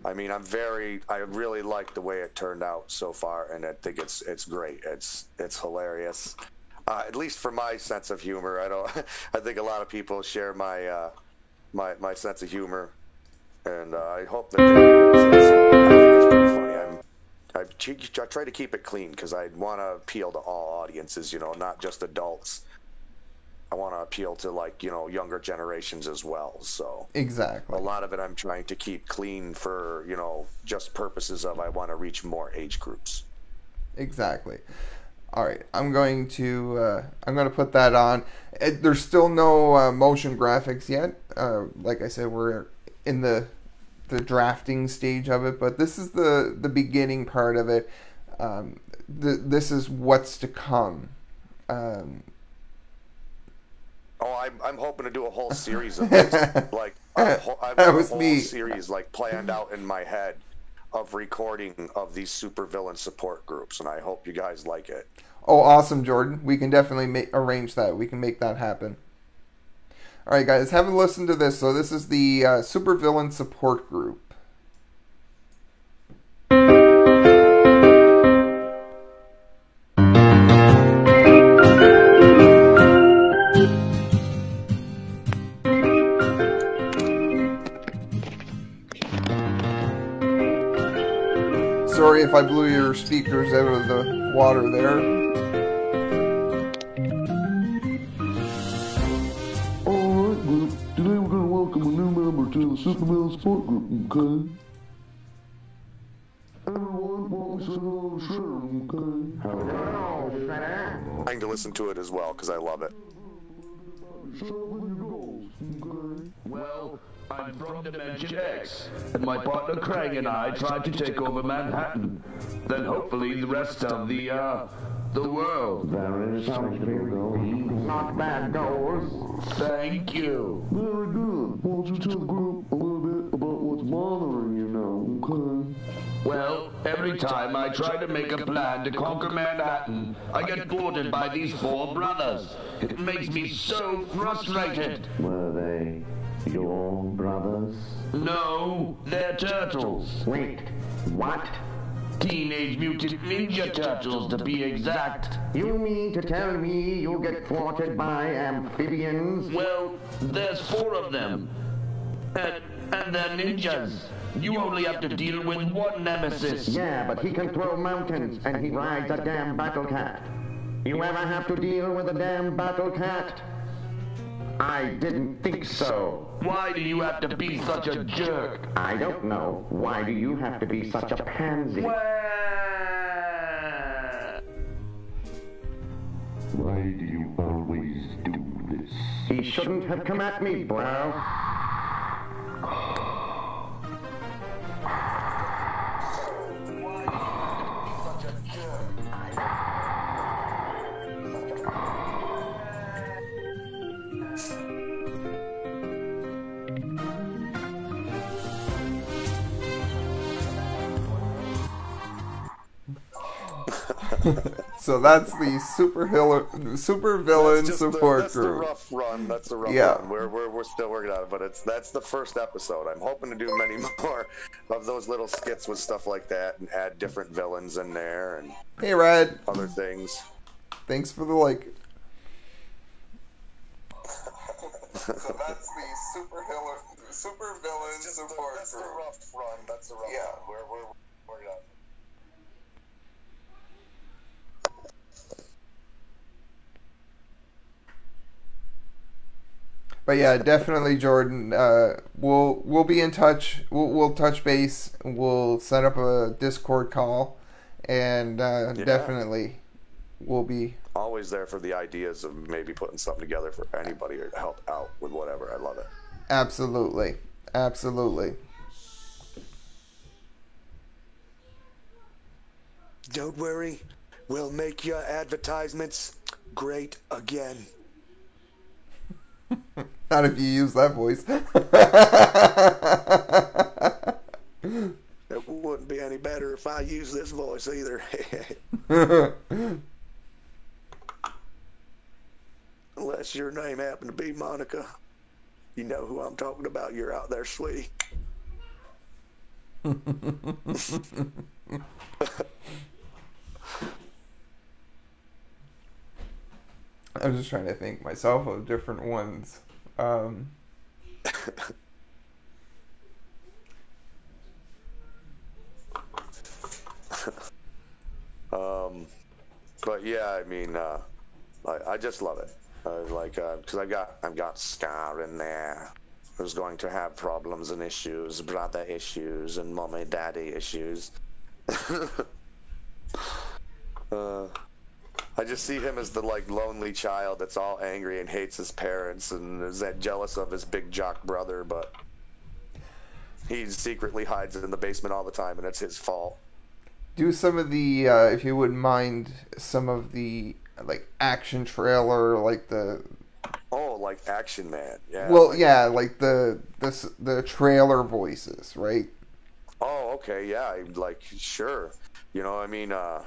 I mean, I'm very, I really like the way it turned out so far, and I think it's it's great. It's it's hilarious. Uh, at least for my sense of humor, I don't. I think a lot of people share my uh, my my sense of humor, and uh, I hope that. I'm, I try to keep it clean because I want to appeal to all audiences, you know, not just adults. I want to appeal to like you know younger generations as well. So Exactly. a lot of it I'm trying to keep clean for you know just purposes of I want to reach more age groups. Exactly. All right, I'm going to uh, I'm going to put that on. Uh, There's still no uh, motion graphics yet. Uh, like I said, we're in the the drafting stage of it, but this is the the beginning part of it. Um, th- this is what's to come. Um, Oh, I'm, I'm hoping to do a whole series of this. like, I'm ho- I've That got a whole me. series like planned out in my head of recording of these supervillain support groups, and I hope you guys like it. oh, awesome, Jordan. We can definitely make, arrange that. We can make that happen. All right, guys, have a listen to this. So this is the uh, supervillain support group. If I blew your speakers out of the water there. Alright, group. Today we're gonna welcome a new member to the Superman Support Group, okay? Everyone, while we say hello to Sharon, okay? To listen to it as well because I love it. Sharon, your goals, okay? Well, I'm from Dimension X, and my partner Krang and I tried to take over Manhattan. Then hopefully the rest of the, uh, the world. There is something Not bad goals. Thank you. Very good. Why don't you tell the group a little bit about what's bothering you now, okay? Well, every time I try to make a plan to conquer Manhattan, I get thwarted by these four brothers. It makes me so frustrated. Were they your brothers? No, they're turtles. Wait, what? Teenage Mutant Ninja Turtles, to be exact. You mean to tell me you get thwarted by amphibians? Well, there's four of them. And, and they're ninjas. You only have to deal with one nemesis. Yeah, but he can throw mountains, and he rides a damn battle cat. You ever have to deal with a damn battle cat? I didn't think so. Why do you have to be such a jerk? I don't know. Why do you have to be such a pansy? Why do you always do this? He shouldn't have come at me, bro. So that's the super super villain Just the- support that's group. the rough run. That's the rough Yeah. run. We're, we're, we're still working on it, but it's that's the first episode. I'm hoping to do many more of those little skits with stuff like that and add different villains in there and Hey, Red, other things. Thanks for the like. So that's the super villain, super villain support that's the group. rough run. That's the rough Yeah. run. We're, we're working on it. But yeah, definitely, Jordan. Uh, we'll we'll be in touch. We'll we'll touch base. We'll set up a Discord call, and uh, Yeah. definitely we'll be. Always there for the ideas of maybe putting something together for anybody to help out with whatever. I love it. Absolutely, absolutely. Don't worry, we'll make your advertisements great again. Not if you use that voice. It wouldn't be any better if I used this voice either. Unless your name happened to be Monica. You know who I'm talking about. You're out there, sweetie. I'm just trying to think myself of different ones. Um, Um, but yeah, I mean, uh, I, I just love it. Uh, like, because I got I've got Scar in there, who's going to have problems and issues, brother issues, and mommy daddy issues. uh, I just see him as the like lonely child that's all angry and hates his parents and is that jealous of his big jock brother, but he secretly hides in the basement all the time, and it's his fault. Do some of the, uh, if you wouldn't mind, some of the like action trailer, like the. Oh, like Action Man, yeah. Well, like- yeah, like the this the trailer voices, right? Oh, okay, yeah, like sure. You know, I mean, uh,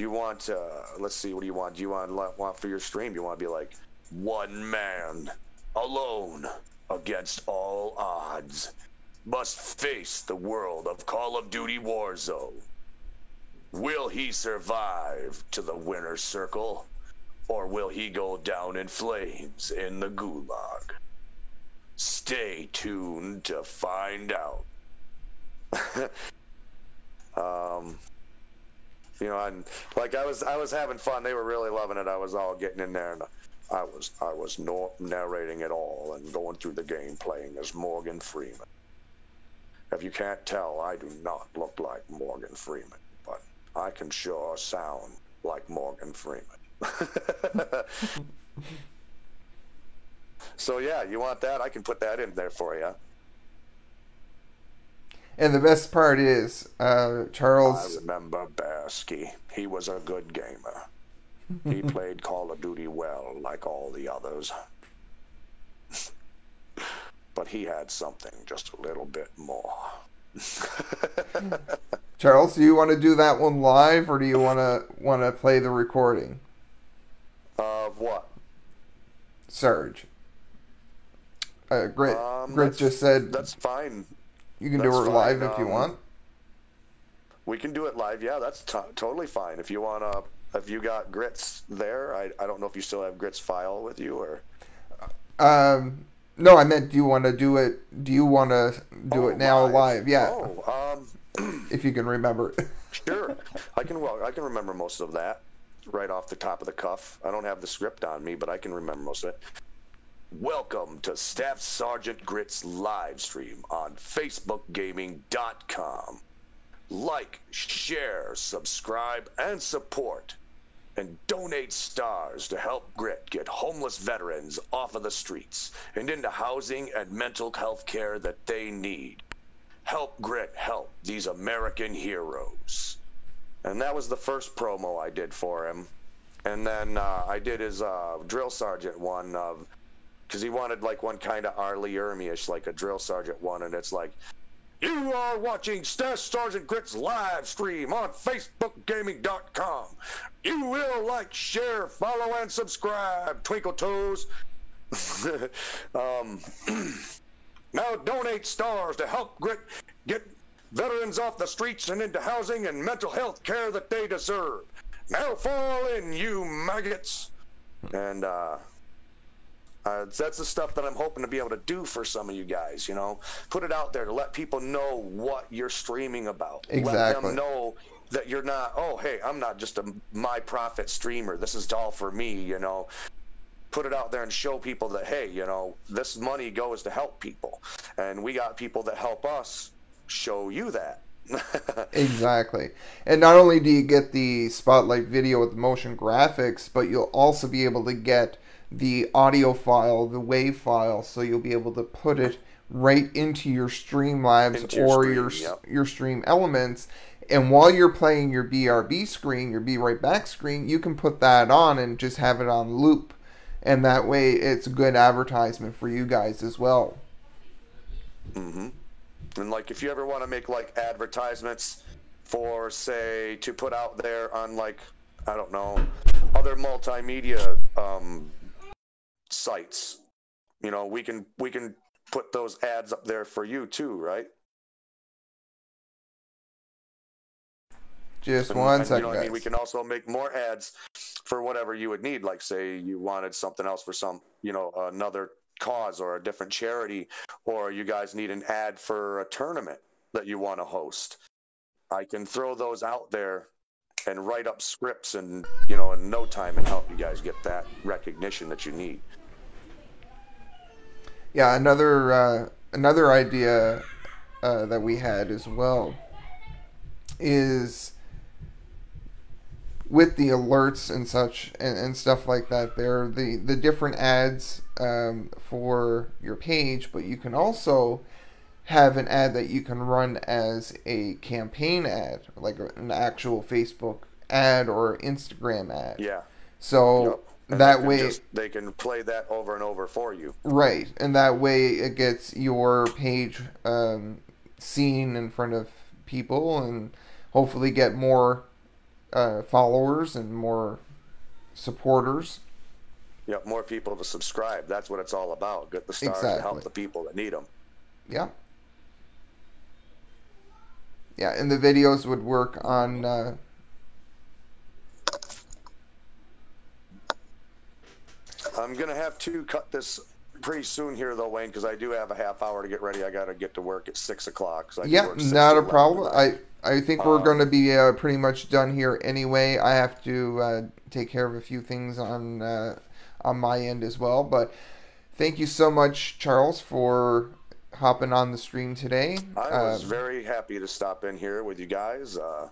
you want? Uh, let's see, what do you want? Do you want want for your stream? You want to be like one man, alone, against all odds, must face the world of Call of Duty Warzone. Will he survive to the winner's circle, or will he go down in flames in the gulag? Stay tuned to find out. um, you know, and like I was, I was having fun. They were really loving it. I was all getting in there, and I was, I was narrating it all and going through the game, playing as Morgan Freeman. If you can't tell, I do not look like Morgan Freeman, but I can sure sound like Morgan Freeman. so yeah, you want that? I can put that in there for you. And the best part is, uh, I Charles. remember Barsky. He was a good gamer. He played Call of Duty well, like all the others. but he had something just a little bit more. Charles, do you want to do that one live, or do you want to want to play the recording? Of what? Surge. Uh, Grit, Um, Grit just said That's fine. You can do that's it live fine, if you um, want. We can do it live. Yeah, that's t- totally fine. If you wanna, if you got grits there, I, I don't know if you still have grits file with you or. Um, no, I meant, do you want to do it? Do you want to do Oh, it now live. live? Yeah, Oh, um, if you can remember sure. I can well, I can remember most of that right off the top of the cuff. I don't have the script on me, but I can remember most of it. Welcome to Staff Sergeant Grit's live stream on FacebookGaming.com. Like, share, subscribe, and support. And donate stars to help Grit get homeless veterans off of the streets and into housing and mental health care that they need. Help Grit help these American heroes. And that was the first promo I did for him. And then uh, I did his uh, drill sergeant one of because he wanted like one kind of R. Lee Ermey-ish, like a drill sergeant one, and it's like, you are watching Staff Sergeant Grit's live stream on FacebookGaming.com. You will like, share, follow, and subscribe, Twinkle Toes. um, now donate stars to help Grit get veterans off the streets and into housing and mental health care that they deserve. Now fall in, you maggots. And uh, uh, that's the stuff that I'm hoping to be able to do for some of you guys. You know, put it out there to let people know what you're streaming about. Let them know that you're not. Oh, hey, I'm not just a my profit streamer. This is all for me. You know, put it out there and show people that hey, you know, this money goes to help people, and we got people that help us. Show you that. Exactly. And not only do you get the spotlight video with motion graphics, but you'll also be able to get the audio file, the WAV file, so you'll be able to put it right into your Streamlabs Into your or stream, your yep. your stream elements. And while you're playing your BRB screen, your Be Right Back screen, you can put that on and just have it on loop. And that way it's a good advertisement for you guys as well. hmm And like, if you ever want to make like advertisements for, say, to put out there on like, I don't know, other multimedia um, sites, you know, we can we can put those ads up there for you too, right? Just And- one and, second, You know, I mean, we can also make more ads for whatever you would need. Like, say you wanted something else for some, you know, another cause or a different charity, or you guys need an ad for a tournament that you want to host. I can throw those out there and write up scripts and you know in no time and help you guys get that recognition that you need. Yeah, another uh, another idea uh, that we had as well is with the alerts and such and, and stuff like that. There are the the different ads um, for your page, but you can also have an ad that you can run as a campaign ad, like an actual Facebook ad or Instagram ad. Yeah. So Yep. That way, just- they can play that over and over for you. right, and that way it gets your page um, seen in front of people, and hopefully get more uh, followers and more supporters. Yep, more people to subscribe. That's what it's all about. Get the stars to help the people that need them. Yeah. Yeah, and the videos would work on. Uh, I'm gonna have to cut this pretty soon here, though, Wayne, because I do have a half hour to get ready. I gotta get to work at six o'clock. yeah, work not a problem. tonight. I I think we're Um, going to be uh, pretty much done here anyway. I have to uh, take care of a few things on uh, on my end as well. But thank you so much, Charles, for hopping on the stream today. I was Um, very happy to stop in here with you guys uh,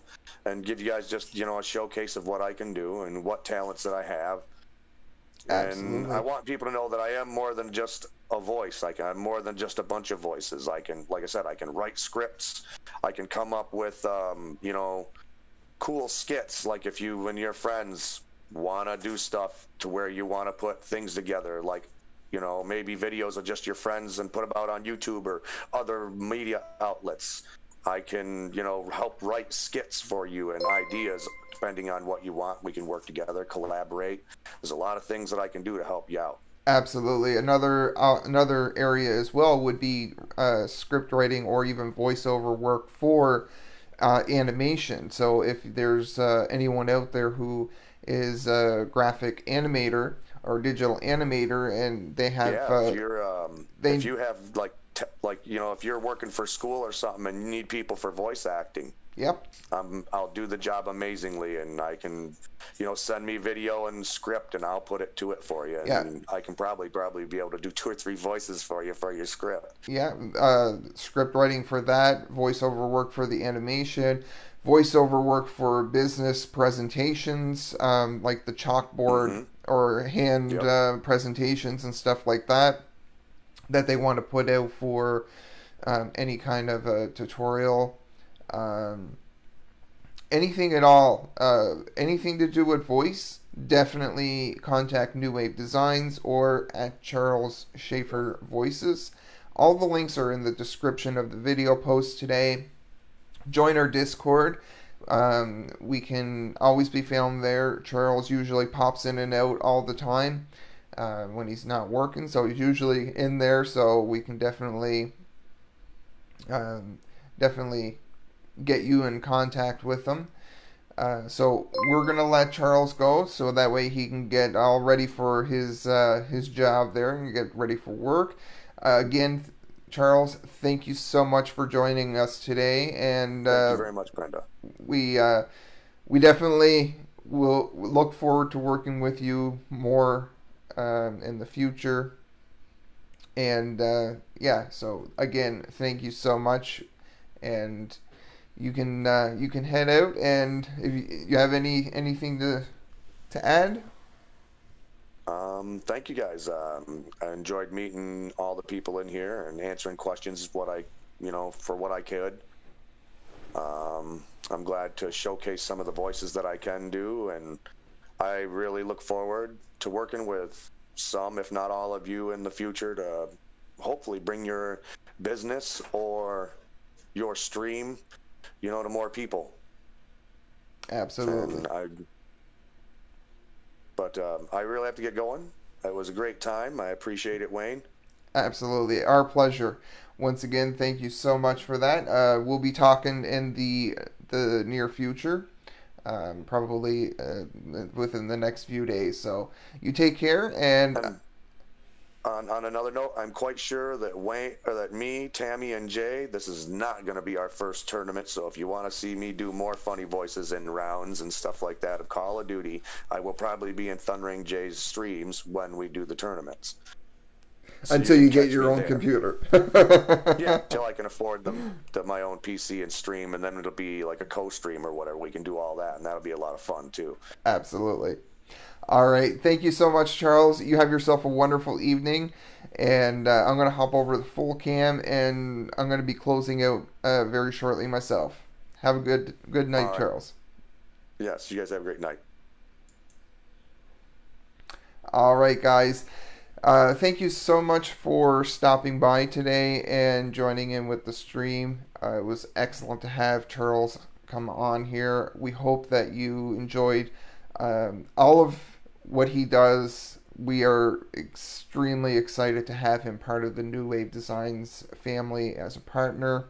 and give you guys just you know a showcase of what I can do and what talents that I have. And Absolutely. I want people to know that I am more than just a voice. I can, I'm more than just a bunch of voices. I can, like I said, I can write scripts. I can come up with, um, you know, cool skits. Like if you and your friends want to do stuff to where you want to put things together, like you know maybe videos of just your friends and put them out on YouTube or other media outlets. I can you know help write skits for you and ideas depending on what you want. We can work together, collaborate. There's a lot of things that I can do to help you out. Absolutely. Another uh, another area as well would be uh, script writing or even voiceover work for uh, animation. So if there's uh, anyone out there who is a graphic animator or digital animator and they have yeah, uh, if you're um, they- if you have like te- like you know if you're working for school or something and you need people for voice acting, yep um, I'll do the job amazingly, and I can, you know, send me video and script, and I'll put it to it for you. Yeah. And I can probably probably be able to do two or three voices for you for your script. Yeah, uh, script writing for that, voiceover work for the animation, voiceover work for business presentations, um, like the chalkboard or hand Yep. uh, presentations and stuff like that, that they want to put out for um, any kind of a tutorial. Um, anything at all, uh, anything to do with voice, definitely contact New Wave Designs or at Charles Schaefer Voices. All the links are in the description of the video post today. Join our Discord. Um, we can always be found there. Charles usually pops in and out all the time uh, when he's not working, so he's usually in there. So we can definitely, um, definitely get you in contact with them. Uh, so we're gonna let Charles go, so that way he can get all ready for his uh, his job there and get ready for work. Uh, again, Charles, thank you so much for joining us today, and Thank uh, you very much, Brenda. we uh, we definitely will look forward to working with you more um, in the future. And uh, yeah, so again, thank you so much, and you can uh, you can head out. And if you, you have any anything to to add, Um, thank you guys. Um, I enjoyed meeting all the people in here and answering questions. What I, you know, for what I could. Um, I'm glad to showcase some of the voices that I can do, and I really look forward to working with some, if not all of you, in the future to hopefully bring your business or your stream, you know, to more people. absolutely. And I, but um, I really have to get going. It was a great time. I appreciate it, Wayne. Absolutely, our pleasure. Once again, thank you so much for that. Uh, we'll be talking in the the near future, um, probably uh, within the next few days. So you take care, and Um, on, on another note, I'm quite sure that Wayne or that me, Tammy, and Jay, this is not going to be our first tournament. So if you want to see me do more funny voices in rounds and stuff like that of Call of Duty, I will probably be in Thundering Jay's streams when we do the tournaments. So Until you, can get your own there. computer. yeah, until I can afford them, the, my own PC and stream, and then it'll be like a co-stream or whatever. We can do all that, and that'll be a lot of fun too. Absolutely. All right. Thank you so much, Charles. You have yourself a wonderful evening. And uh, I'm going to hop over to the full cam and I'm going to be closing out uh, very shortly myself. Have a good good night, right. Charles. Yes, you guys have a great night. All right, guys. Uh, thank you so much for stopping by today and joining in with the stream. Uh, it was excellent to have Charles come on here. We hope that you enjoyed um, all of what he does. We are extremely excited to have him part of the New Wave Designs family as a partner.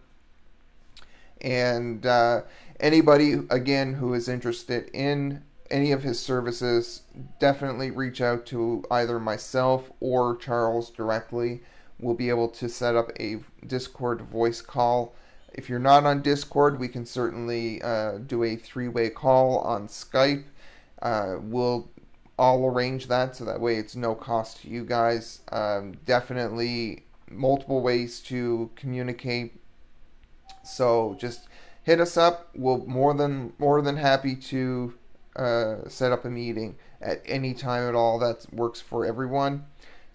And uh, anybody, again, who is interested in any of his services, definitely reach out to either myself or Charles directly. We'll be able to set up a Discord voice call. If you're not on Discord, we can certainly uh, do a three way call on Skype. Uh, we'll all arrange that so that way it's no cost to you guys. Um, definitely multiple ways to communicate so just hit us up. We'll more than more than happy to uh, set up a meeting at any time at all that works for everyone.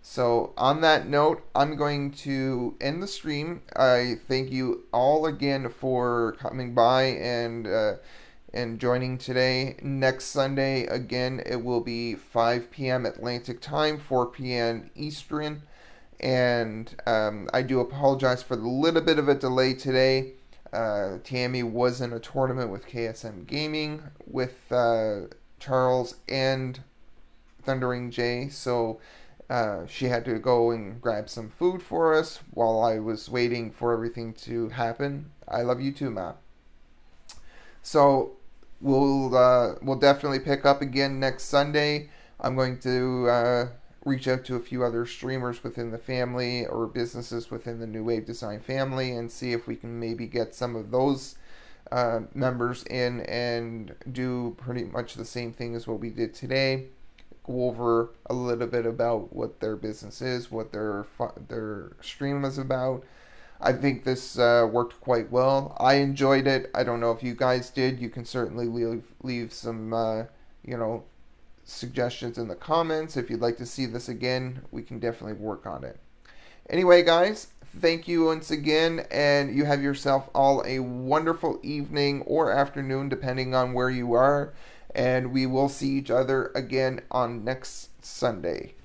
So on that note, I'm going to end the stream. I thank you all again for coming by and uh, and joining today. Next Sunday, again, it will be 5 p.m. Atlantic time, 4 p.m. Eastern. And um, I do apologize for the little bit of a delay today. Uh, Tammy was in a tournament with KSM Gaming with uh, Charles and Thundering Jay, so uh, she had to go and grab some food for us while I was waiting for everything to happen. I love you too, Ma. So we'll uh, we'll definitely pick up again next Sunday. I'm going to uh, reach out to a few other streamers within the family or businesses within the New Wave Design family and see if we can maybe get some of those uh, members in and do pretty much the same thing as what we did today. Go over a little bit about what their business is, what their their stream is about. I think this uh, worked quite well. I enjoyed it. I don't know if you guys did. You can certainly leave leave some uh, you know suggestions in the comments. If you'd like to see this again, we can definitely work on it. Anyway, guys, thank you once again, and you have yourself all a wonderful evening or afternoon, depending on where you are. And we will see each other again on next Sunday.